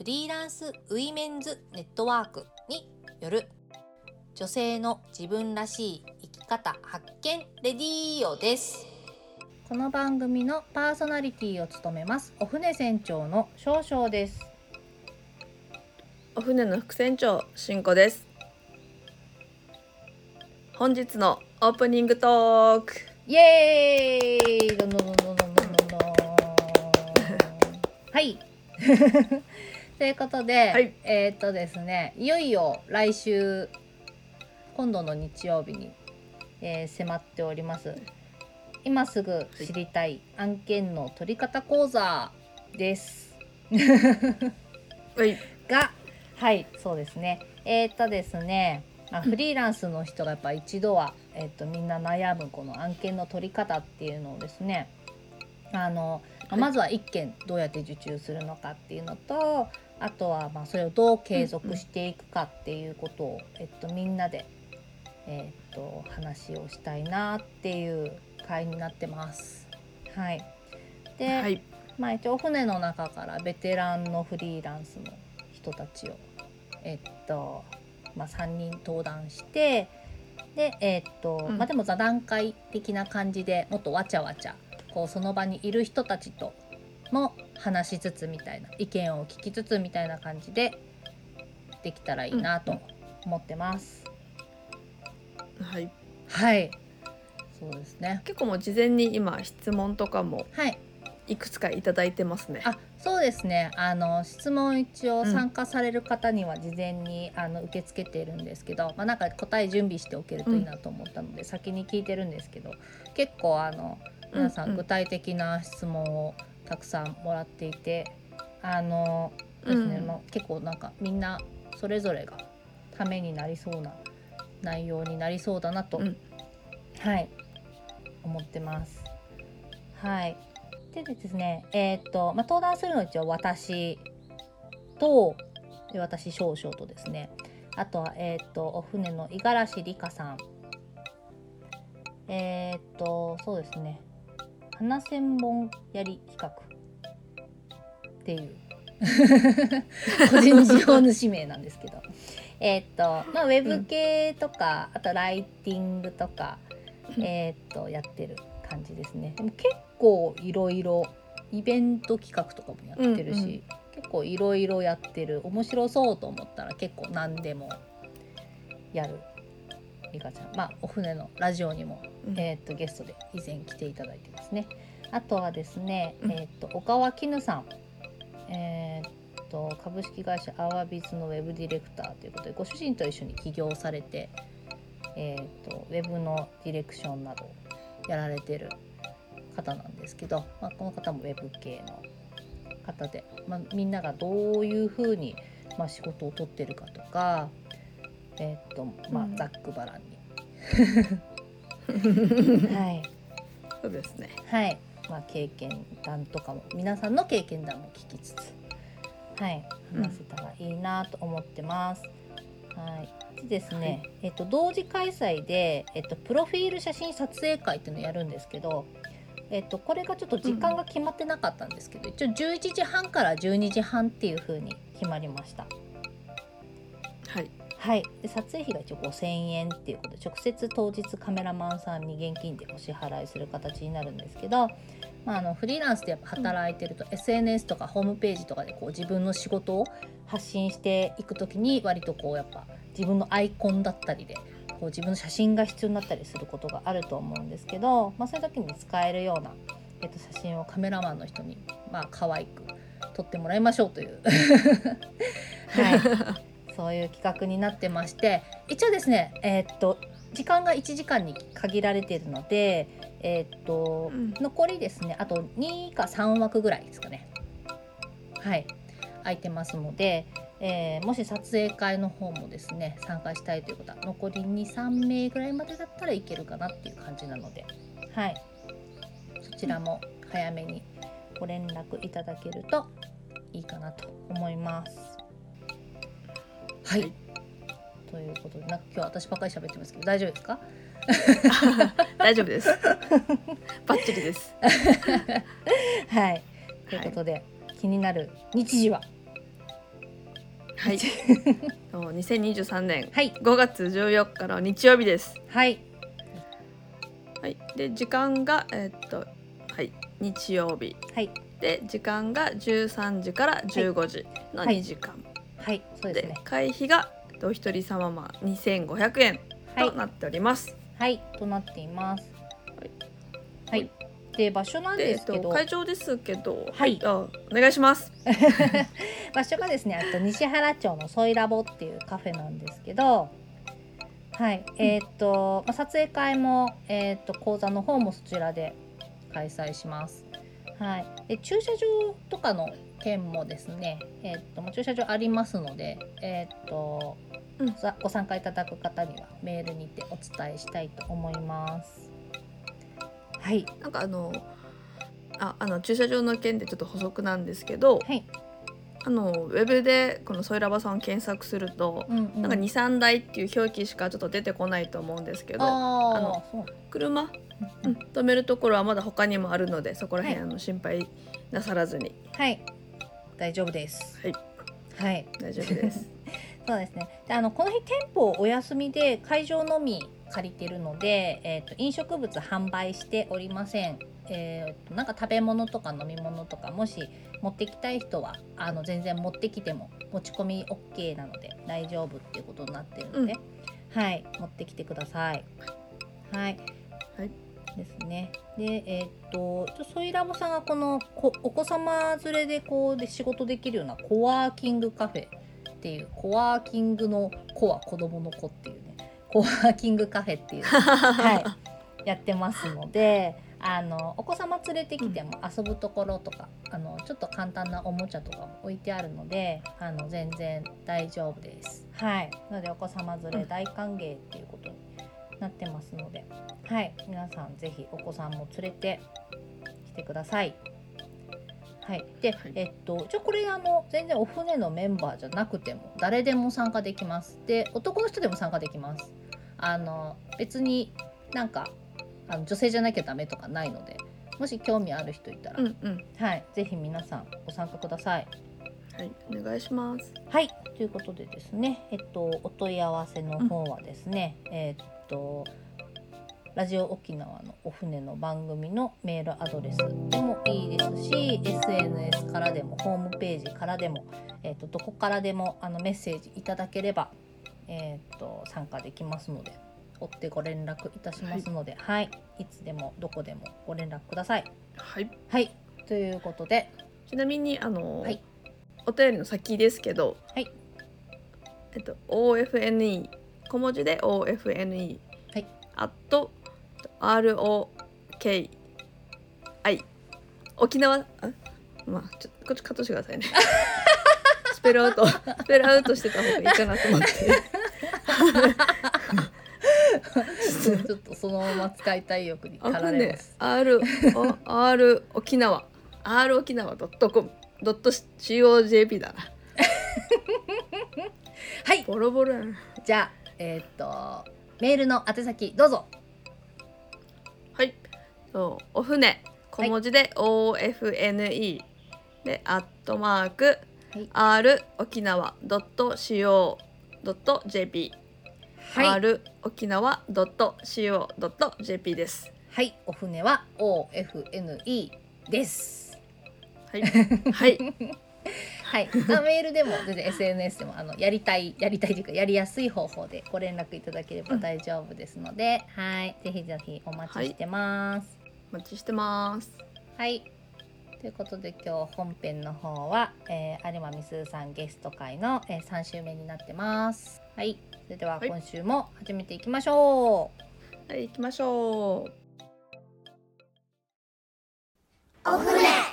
フリーランスウィメンズネットワークによる女性の自分らしい生き方発見レディーオです。この番組のパーソナリティを務めます。お船船長の少々です。お船の副船長しんこです。本日のオープニングトーク。イエーイ。はい。ということで、はい。えーっとですねいよいよ来週今度の日曜日に、えー迫っております。今すぐ知りたい案件の取り方講座です。はい。がはいそうですね。えーっとですね、まあ、フリーランスの人がやっぱ一度は、えーっとみんな悩むこの案件の取り方っていうのをですねあの、まずは1件どうやって受注するのかっていうのとあとはまあそれをどう継続していくかっていうことを、えっと、みんなで、えっと、話をしたいなっていう回になってます。はい、で、はい。まあ、一応船の中からベテランのフリーランスの人たちを、えっとまあ、3人登壇してで,、えっとうん。まあ、でも座談会的な感じでもっとわちゃわちゃこうその場にいる人たちとも話しつつみたいな意見を聞きつつみたいな感じでできたらいいなと思ってます。はい。はい。そうですね。結構もう事前に今質問とかもはい。いくつかいただいてますね。あそうですね。あの質問一応うん参加される方には事前に、あの受け付けているんですけど、まあ、なんか答え準備しておけるといいなと思ったので、先に聞いてるんですけど結構あの皆さうんうんん。具体的な質問をたくさんもらっていて、あのですね、うんまあ結構なんかみんなそれぞれがためになりそうな内容になりそうだなと、うんはい思ってます。はい。でですね、えーっと、まあ、登壇するのは一応私と、で私少々とですね、あとは、えーっと、お船の五十嵐里香さん。えーっと、そうですね、花専門やり企画っていう 個人事業主名なんですけど。えーっと、まあ、ウェブ系とか、あとライティングとか、うんえーっとやってる感じですね。でも結構いろいろイベント企画とかもやってるし、うんうん結構いろいろやってる面白そうと思ったら結構何でもやるリカちゃんまあお船のラジオにも、うん。えーっとゲストで以前来ていただいてますね。あとはですね、うん。えーっと小川絹さん、えーっと株式会社アワビズのウェブディレクターということでご主人と一緒に起業されてえー、とウェブのディレクションなどをやられてる方なんですけど、まあ、この方もウェブ系の方で、まあ、みんながどういうふうに、まあ、仕事を取ってるかとか、えーとまあうん。ざっくばらんに、はい。そうですね。はい。まあ、経験談とかも皆さんの経験談も聞きつつ、はい、話せたらいいなと思ってます。はい、でですね、えっと同時開催で、えっとプロフィール写真撮影会っていうのをやるんですけど、えっとこれがちょっと時間が決まってなかったんですけど、一応11時半から12時半っていう風に決まりました。はいはい、で撮影費が一応5000円っていうことで直接当日カメラマンさんに現金でお支払いする形になるんですけど、まあ、あのフリーランスでやっぱ働いてると、SNS とかホームページとかでこう自分の仕事を発信していく時に割とこうやっぱ自分のアイコンだったりでこう自分の写真が必要になったりすることがあると思うんですけど、まあ、そういう時に使えるような、えっと、写真をカメラマンの人にまあ可愛く撮ってもらいましょうという。はいそういう企画になってまして一応ですねえーっと時間が1時間に限られているので、えーっとうん。残りですねあと2か3枠ぐらいですかね。はい。空いてますので、えーもし撮影会の方もですね参加したいということは残り23名ぐらいまでだったらいけるかなっていう感じなのではい。そちらも早めにご連絡いただけるといいかなと思います。はい、はいということでなんか今日私ばっかり喋ってますけど大丈夫ですか？大丈夫です。バッチリです。はい。ということで、気になる日時は？はい。そう2023年はい。5月14日の日曜日です。はい。はい。で時間がえーっとはい。日曜日。はい。で時間が13時から15時のはい。2時間、はいそうですでね会費がえっとお一人様ま2500円はい。となっております。はいとなっています。はい。はい。で場所なんですけど、と会場ですけど、はい。あお願いします。場所がですねあと西原町のソイラボっていうカフェなんですけどはいえーっと、まあ撮影会も、えーっと講座の方もそちらで開催します。はい。で駐車場とかの件もですねえーっと駐車場ありますのでえーっと、うん。さご参加いただく方にはメールにてお伝えしたいと思います。はい。なんかあのああの駐車場の件でちょっと補足なんですけど、はい。あのウェブでこのソイラバさんを検索すると、うんうん。なんか23台っていう表記しかちょっと出てこないと思うんですけどああの車、ううん。ん、止めるところはまだ他にもあるのでそこら辺、はあの心配なさらずに。はい大丈夫ですはいはい大丈夫です。そうですね。であのこの日店舗お休みで会場のみ借りてるので、えー、と飲食物販売しておりません。えー、となんか食べ物とか飲み物とかもし持ってきたい人はあの全然持ってきても持ち込み OK なので大丈夫っていうことになってるので、はい持ってきてください。はい。はいですね。で、えっ、と、ちょソイラボさんがこのこお子様連れでこうで仕事できるようなコワーキングカフェっていうコワーキングの子は子供の子っていうねコワーキングカフェっていう、はい、やってますのであのお子様連れてきても遊ぶところとか、あのちょっと簡単なおもちゃとかも置いてあるのであの全然大丈夫です。はい、なのでお子様連れ大歓迎っていうことになってますので、はい、皆さんぜひお子さんも連れてきてください。はい、で、はいえっと、じゃあこれあの全然お船のメンバーじゃなくても誰でも参加できます。で男の人でも参加できます。あの別になんかあの女性じゃなきゃダメとかないのでもし興味ある人いたら、うんうんはい、ぜひ皆さんご参加ください。はいお願いします。はい、ということでですね、えっと、お問い合わせの方はですね、えっと、ラジオ沖縄のお船の番組のメールアドレスでもいいですし、SNS からでも、ホームページからでも、えっと、どこからでもあのメッセージいただければ、えっと、参加できますので、追ってご連絡いたしますので、はい、い、つでもどこでもご連絡ください。はい。はい、ということで、ちなみにあの、はい。お便りの先ですけど、はい。えっと OFNE 小文字で OFNE はい。あと ROKI 沖縄あ？まあちょこっちカットしてくださいね。スペルアウト。スペルアウトしてた方がいいかなと思って。ちょっとそのまま使いたい欲にあ駆られねます。R R 沖縄。R 沖縄.ドットコムドット COJP だな。はい。ボロボロじゃあえーっとメールの宛先どうぞはい。そう、お船小文字で OFNE、でアットマーク、はい R 沖縄ドット CO ドット JP、はい、R 沖縄ドット CO ドット JP です。はい、お船は OFNE ですはい。はい。はい、まあメールでも全然 SNS でもあのやりたいやりたいというかやりやすい方法でご連絡いただければ大丈夫ですので、はいぜひぜひお待ちしてます。お待ちしてます。はい、ということで今日本編の方は、えー、有馬美鈴さんゲスト会の、えー、3週目になってます。はい、それでははい今週も始めていきましょう。はい、行きましょう。はい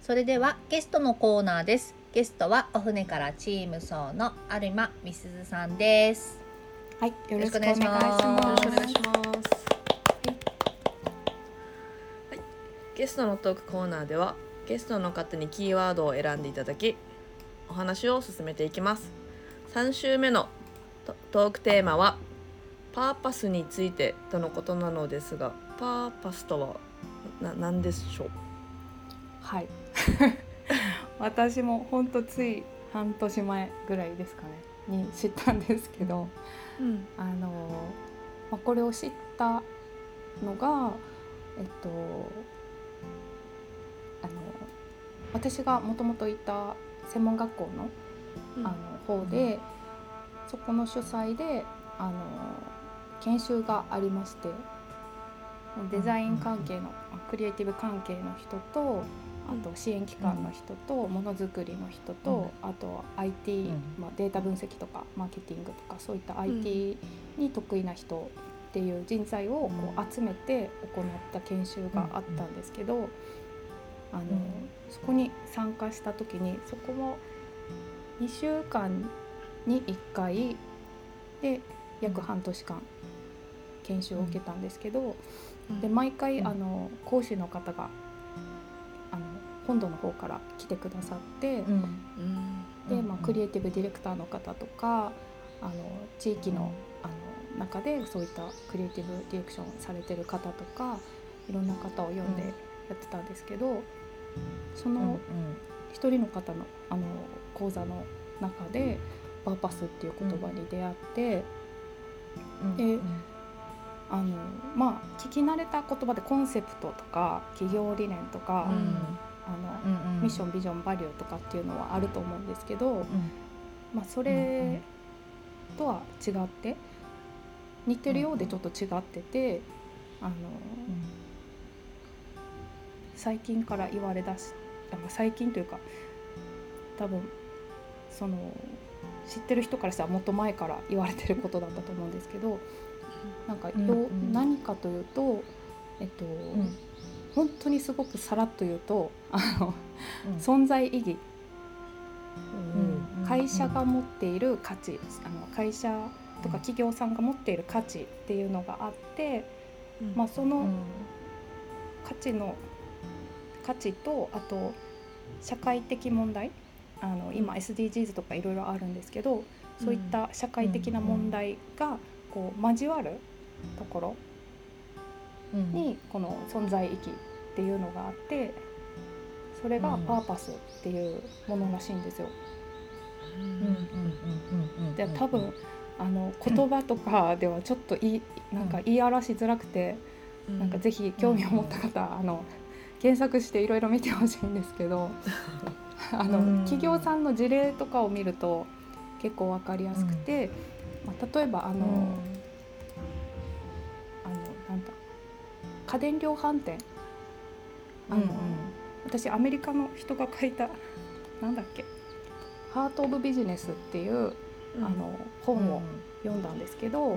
それではゲストのコーナーですゲストはお船からチーム層の有馬美鈴さんですはい、よろしくお願いします。よろしくお願いします。はい、ゲストのトークコーナーではゲストの方にキーワードを選んでいただきお話を進めていきます。3週目のトトークテーマはパーパスについてとのことなのですがパーパスとはな何でしょう？はい。私も本当つい半年前ぐらいですかねに知ったんですけど、うん。あのまあこれを知ったのがえっとあの私がもともといた専門学校のあの方で、そこの主催であの研修がありましてデザイン関係の、あクリエイティブ関係の人とあと支援機関の人とものづくりの人と、あとは IT、うん。まあ、データ分析とかマーケティングとかそういった IT に得意な人っていう人材をこう集めて行った研修があったんですけど、あのそこに参加した時にそこも2週間に1回で約半年間研修を受けたんですけど、で毎回うん。あの講師の方が本土の方から来てくださって、で、まあ、クリエイティブディレクターの方とかあの地域のあの中でそういったクリエイティブディレクションされてる方とかいろんな方を呼んでうん。やってたんですけどそうんの一人の方のあの講座の中で「パーパス」っていう言葉に出会って。うん。であのまあ聞き慣れた言葉でコンセプトとか企業理念とか、うんあのうんうん。ミッションビジョンバリューとかっていうのはあると思うんですけど、うん。まあ、それとは違って似てるようでちょっと違っててあの最近から言われだし最近というか多分その知ってる人からしたらもっと前から言われてることだったと思うんですけどなんかよ、うんうん。何かというと、えっとうん本当にすごくさらっと言うとあのうん。存在意義。うん。会社が持っている価値あの会社とか企業さんが持っている価値っていうのがあって、まあ、その価値の価値とあと社会的問題。あの今 SDGs とかいろいろあるんですけどそういった社会的な問題がこう交わるところ。うんにこの存在意義っていうのがあってそれがパーパスっていうものらしいんですよ。うん。うん。うん。うん。うん。で多分あの言葉とかではちょっと言いなんか言い表しづらくて、なんかぜひ興味を持った方、あの検索していろいろ見てほしいんですけど あの、うん。企業さんの事例とかを見ると結構わかりやすくて、まあ、例えばあの、家電量販店。あの、私アメリカの人が書いたなんだっけ「ハート・オブ・ビジネス」っていう、あの本を読んだんですけど、ま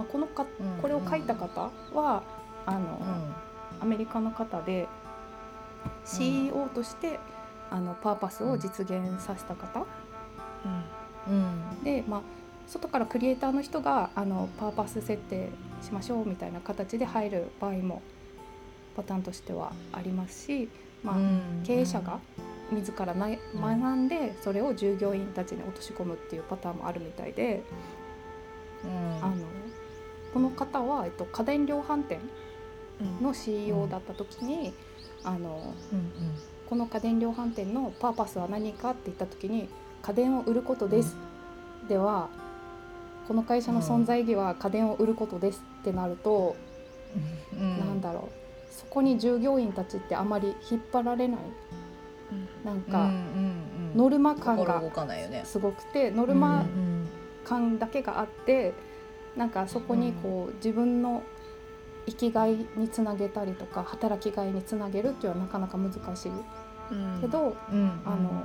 あ、このかうんこれを書いた方はあの、アメリカの方で CEO として、あのパーパスを実現させた方、で、まあ、外からクリエイターの人があのパーパス設定しましょうみたいな形で入る場合もパターンとしてはありますし、まあ経営者が自らな学んでそれを従業員たちに落とし込むっていうパターンもあるみたいで、あのこの方は、えっと、家電量販店の CEO だった時に、あのこの家電量販店のパーパスは何かって言った時に家電を売ることです、ではこの会社の存在意義は家電を売ることですってなると、なんだろう。そこに従業員たちってあまり引っ張られない。なんか、ノルマ感が動かないよね。すごくてノルマ感だけがあってなんかそこにこう自分の生きがいにつなげたりとか働きがいにつなげるっていうのはなかなか難しいけど、あの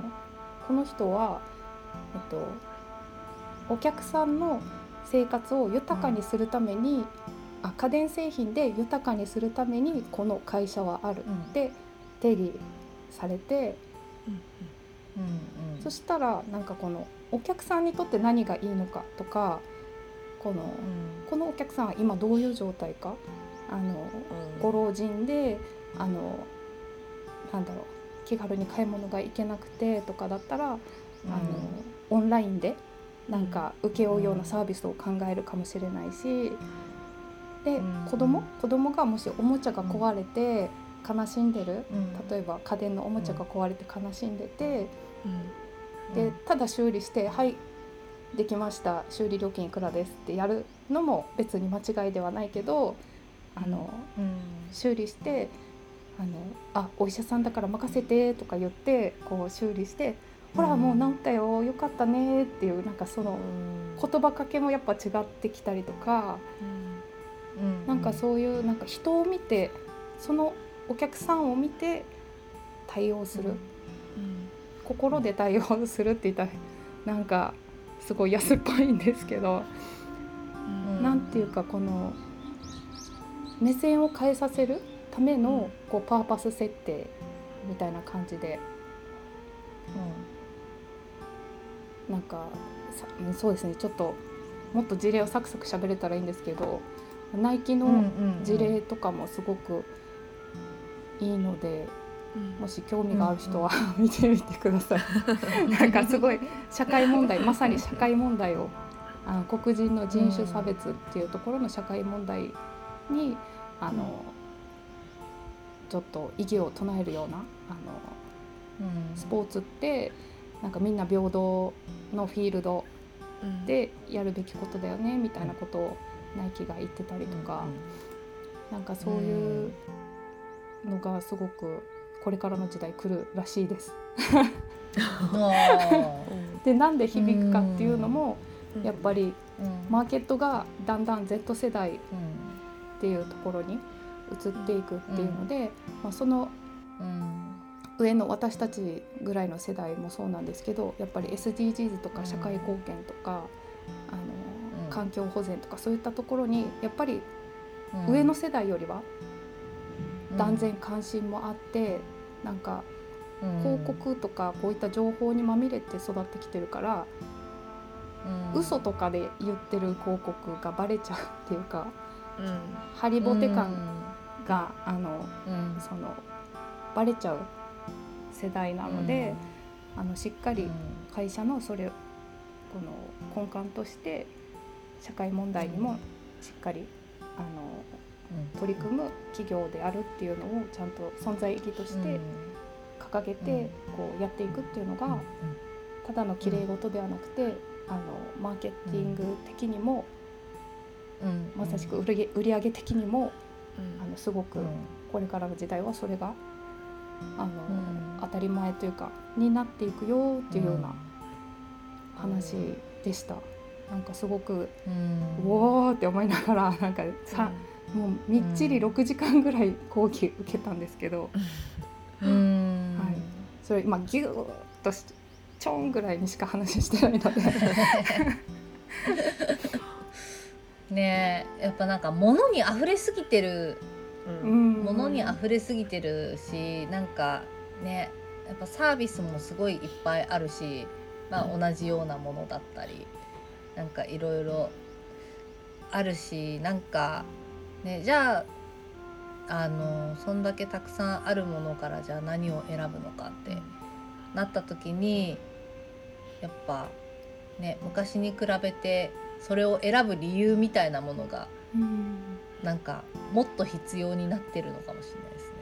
この人は、えっと、お客さんの生活を豊かにするために、あ家電製品で豊かにするためにこの会社はある、うん。で定義されてうんうんそしたらなんかこのお客さんにとって何がいいのかとかこのうん。このお客さんは今どういう状態かあのご老人であのなんだろう気軽に買い物が行けなくてとかだったら、あのオンラインでなんか請け負うようなサービスを考えるかもしれないしでうん。子供？子供がもしおもちゃが壊れて悲しんでる？うん。例えば家電のおもちゃが壊れて悲しんでてうん。でただ修理して「はいできました。修理料金いくらです」ってやるのも別に間違いではないけどあのうん。修理してあのあお医者さんだから任せてとか言ってこう修理して「ほらもう治ったよよかったね」っていうなんかその言葉かけもやっぱ違ってきたりとかうん。なんかそういうなんか人を見てそのお客さんを見て対応する。心で対応するって言ったらなんかすごい安っぽいんですけどうん。なんていうかこの目線を変えさせるためのこうパーパス設定みたいな感じでなんかさそうですねちょっともっと事例をサクサク喋れたらいいんですけどナイキうんの事例とかもすごくいいので、もし興味がある人は 見てみてください。なんかすごい社会問題まさに社会問題をあの黒人の人種差別っていうところの社会問題にあのちょっと異議を唱えるようなあのスポーツってなんかみんな平等のフィールドでやるべきことだよねみたいなことをナイキが言ってたりとか、なんかそういうのがすごくこれからの時代来るらしいです。でなんで響くかっていうのもやっぱりマーケットがだんだん Z 世代っていうところに移っていくっていうので、まあ、その上の私たちぐらいの世代もそうなんですけどやっぱり SDGs とか社会貢献とか、あの環境保全とかそういったところにやっぱり上の世代よりは断然関心もあって、なんか広告とかこういった情報にまみれて育ってきてるから、嘘とかで言ってる広告がバレちゃうっていうか、ハリボテ感が、あのそのバレちゃう世代なので、あのしっかり会社のそれこの根幹として社会問題にもしっかりあの取り組む企業であるっていうのをちゃんと存在意義として掲げてこうやっていくっていうのがただの綺麗事ではなくてあのマーケティング的にもまさしく売り売上的にもあのすごくこれからの時代はそれがあの当たり前というかになっていくよっていうような話でした。なんかすごくうおーって思いながら なんかさ、もうみっちり6時間ぐらい講義受けたんですけど、はい、それ今ギューッとしちょんぐらいにしか話してないので。ねえやっぱなんか物に溢れすぎてるうん。物に溢れすぎてるしなんかねやっぱサービスもすごいいっぱいあるし、まあ、同じようなものだったりなんかいろいろあるしなんかねじゃああのそんだけたくさんあるものからじゃあ何を選ぶのかってなった時にやっぱね昔に比べてそれを選ぶ理由みたいなものがうんなんかもっと必要になってるのかもしれないですね。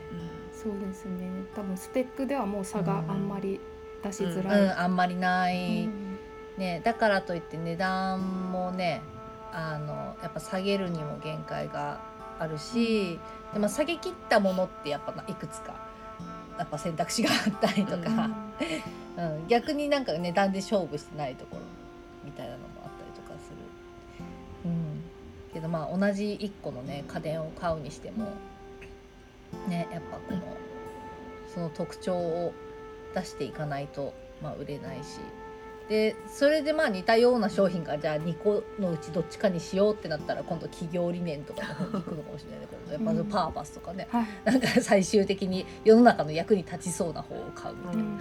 そうですね。多分スペックではもう差があんまり出しづうん、らい。あんまりない、うん。ね、だからといって値段もねあのやっぱ下げるにも限界があるし、でも下げ切ったものってやっぱいくつかやっぱ選択肢があったりとか、うん。逆になんか値段で勝負してないところまあ同じ1個のね家電を買うにしてもねやっぱこのその特徴を出していかないと、まあ、売れないし。でそれでまあ似たような商品がじゃあ2個のうちどっちかにしようってなったら今度企業理念とかの方に行くのかもしれないけどやっぱうん。パーパスとかね、はい。なんか最終的に世の中の役に立ちそうな方を買うみたいうん。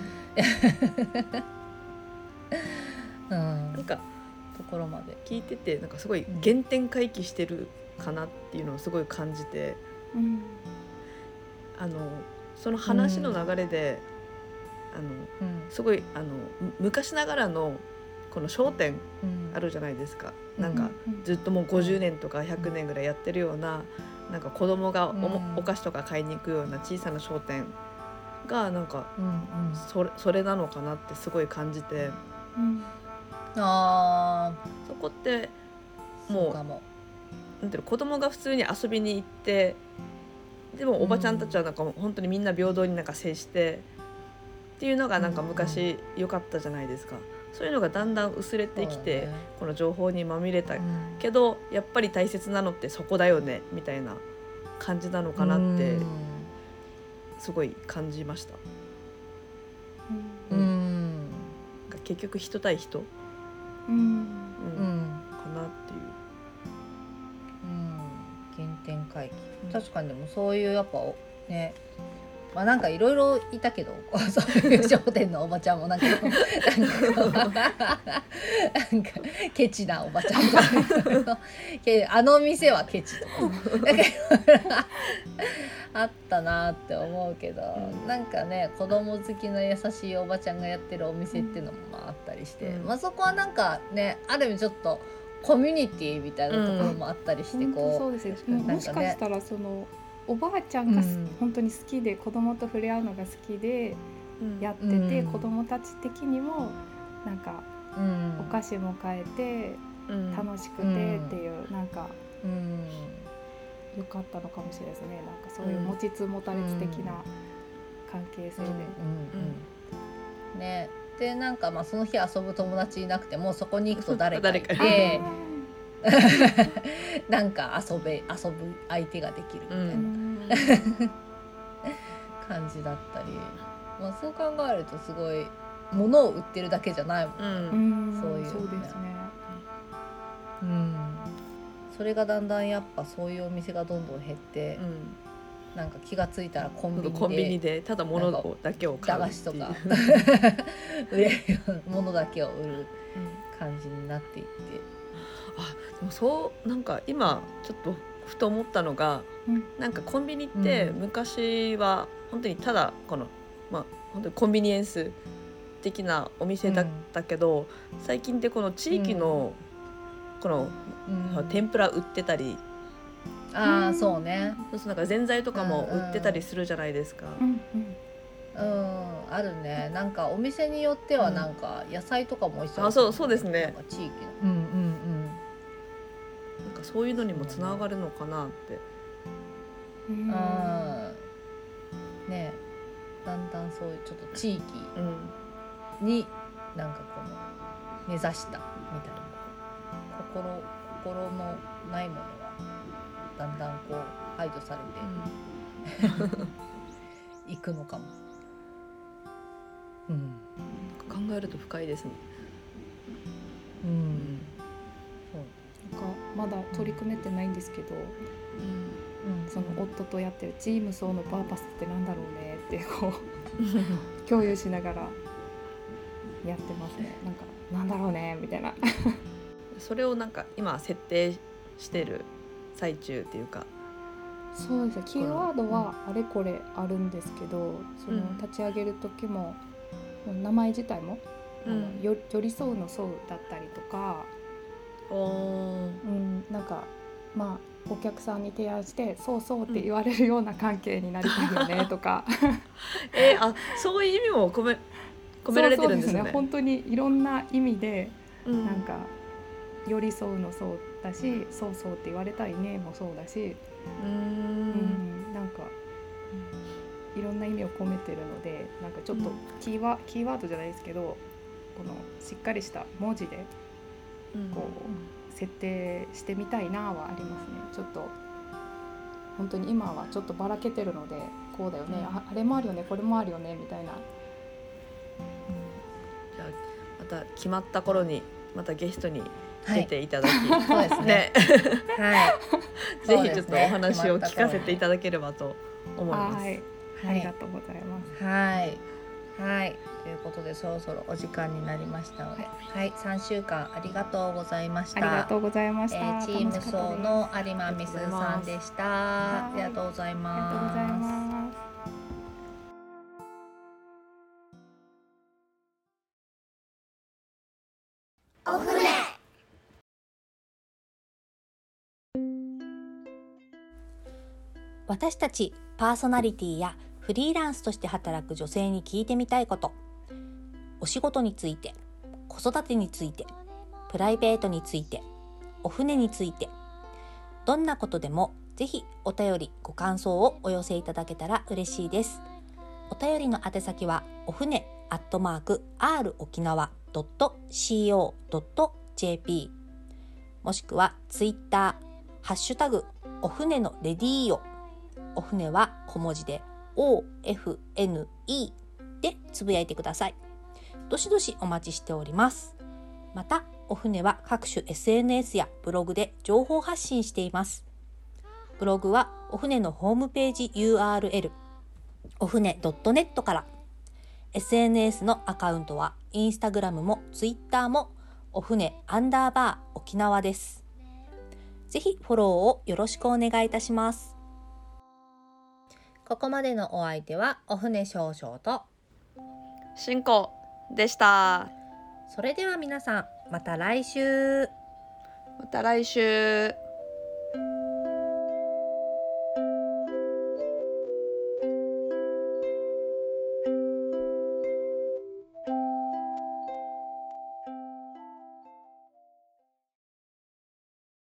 な、うん。なんかところまで。聞いててなんかすごい原点回帰してるかなっていうのをすごい感じてうん。あのその話の流れで、あのうん。すごいあのむ昔ながらのこの商店うん。あるじゃないですか。うん。なんかうん。ずっともう50年とか100年ぐらいやってるようななんか子供がおお菓子とか買いに行くような小さな商店がなんかうんうん。それそれなのかなってすごい感じてうんあそこってーもうも。なんていうの子供が普通に遊びに行ってでもおばちゃんたちはなんかもう本当にみんな平等になんか接してっていうのがなんか昔良かったじゃないですか。そういうのがだんだん薄れてきて、ね。この情報にまみれたうん。けどやっぱり大切なのってそこだよねみたいな感じなのかなってうん。すごい感じました。ううんん。なんか結局人対人、うん。うん。うん。かなっていう。うん。原点回帰。うん。確かにでもそういうやっぱね。まあなんかいろいろいたけど そういう商店のおばちゃんもなんかなんかケチなおばちゃんとかけあの店はケチとか。なんかいろいろあったなって思うけど、うん。なんかね子供好きの優しいおばちゃんがやってるお店っていうのもまああったりして、うん。まあそこはなんかねある意味ちょっとコミュニティみたいなところもあったりしてこう、そうですよ。ももしかしたらそのおばあちゃんがすうん。本当に好きで子供と触れ合うのが好きでやってて、うん。子供たち的にもなんかうん。お菓子も買えてうん。楽しくてっていう、なんかうん良かったのかもしれないですね。なんかそういう持ちつ持たれつ的な関係性で。うんうんね。でなんかまあその日遊ぶ友達いなくてもそこに行くと誰かいて。あ なんか遊べ遊ぶ相手ができるみたいーな感じだったり、まあ、そう考えるとすごい物を売ってるだけじゃないもん、ううん。ん。そういうそうですね。うん、それがだんだんやっぱそういうお店がどんどん減って、うん。なんか気がついたらコンビニでコンビニでただ物をだけを買う駄菓子とか 売れるようなものだけを売るうん感じになっていって。あでもそうなんか今ちょっとふと思ったのが、うん。なんかコンビニってうん。昔は本当にただこのまあ本当にコンビニエンス的なお店だったけど、最近ってこの地域のこの、うん。天ぷら売ってたり。ああそうね。そうそうなんかぜんざいとかも売ってたりするじゃないですか。うんうん。うんあるね。なんかお店によってはなんか野菜とかも美味しそう。あそうそうですね。なんか地域の。うんうんなんかそういうのにもつながるのかなって。うん。うん。ね。だんだんそういうちょっと地域うん。になんかこの根ざしたみたいな心心のないものはだんだんこう排除されて いくのかも。うん考えると深いですね。うんなんかまだ取り組めてないんですけど、うんその夫とやってるチーム層のパーパスってなんだろうねってこう 共有しながらやってますね。なんかなんだろうねみたいな。それをなんか今設定してる最中っていうか。そうですね。キーワードはあれこれあるんですけど、そのうん。立ち上げる時も名前自体も、うん。寄り添うの添うだったりとか、うん、なんかまあお客さんに提案してそうそうって言われるような関係になりたいよね とか、えーあそういう意味も込め込められてるんですね。そうそう本当にいろんな意味でうん。なんか寄り添うのそうだし、そうそうって言われたいねもそうだし、うーん。うんなんか、うん。いろんな意味を込めてるのでなんかちょっとうん。キーワ,、キーワードじゃないですけどこのしっかりした文字でうん。こう設定してみたいなはありますね。ちょっと本当に今はちょっとばらけてるのでこうだよね、うん。ああれもあるよね。これもあるよね。みたいな、じゃあまた決まった頃にまたゲストにはい出ていただき、そうですねねはい ぜひちょっとお話を聞かせていただければと思います。はい、ありがとうございます。はい。はい。ということで、そろそろお時間になりましたので、はい、三、週間ありがとうございました。ありがとうございました。えーチーム層の有馬美鈴さんでした。ありがとうございありがとうございます。ます。私たちパーソナリティやフリーランスとして働く女性に聞いてみたいこと。お仕事について子育てについてプライベートについてお船について。どんなことでもぜひお便りご感想をお寄せいただけたら嬉しいです。お便りの宛先はお船アットマーク r 沖縄 .co.jp もしくはツイッターハッシュタグお船のレディーよお船は小文字で OFNE でつぶやいてください。どしどしお待ちしております。また、お船は各種 SNS やブログで情報発信しています。ブログはお船のホームページ URL お船 .net から SNS のアカウントはインスタグラムもツイッターもお船アンダーバー沖縄です。ぜひフォローをよろしくお願いいたします。ここまでのお相手はお船少々と、進行でした。それでは皆さんまた来週。また来週。